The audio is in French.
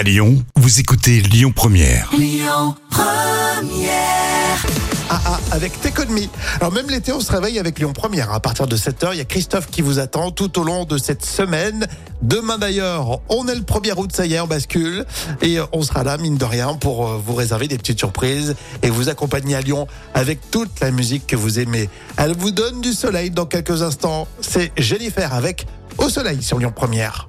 À Lyon, vous écoutez Lyon Première. Ah ah, avec Me. Alors même l'été, on se réveille avec Lyon Première. À partir de 7h, il y a Christophe qui vous attend tout au long de cette semaine. Demain d'ailleurs, on est le 1er août, ça y est, on bascule. Et euh, on sera là, mine de rien, pour euh, vous réserver des petites surprises et vous accompagner à Lyon avec toute la musique que vous aimez. Elle vous donne du soleil dans quelques instants. C'est Jennifer avec Au Soleil sur Lyon Première.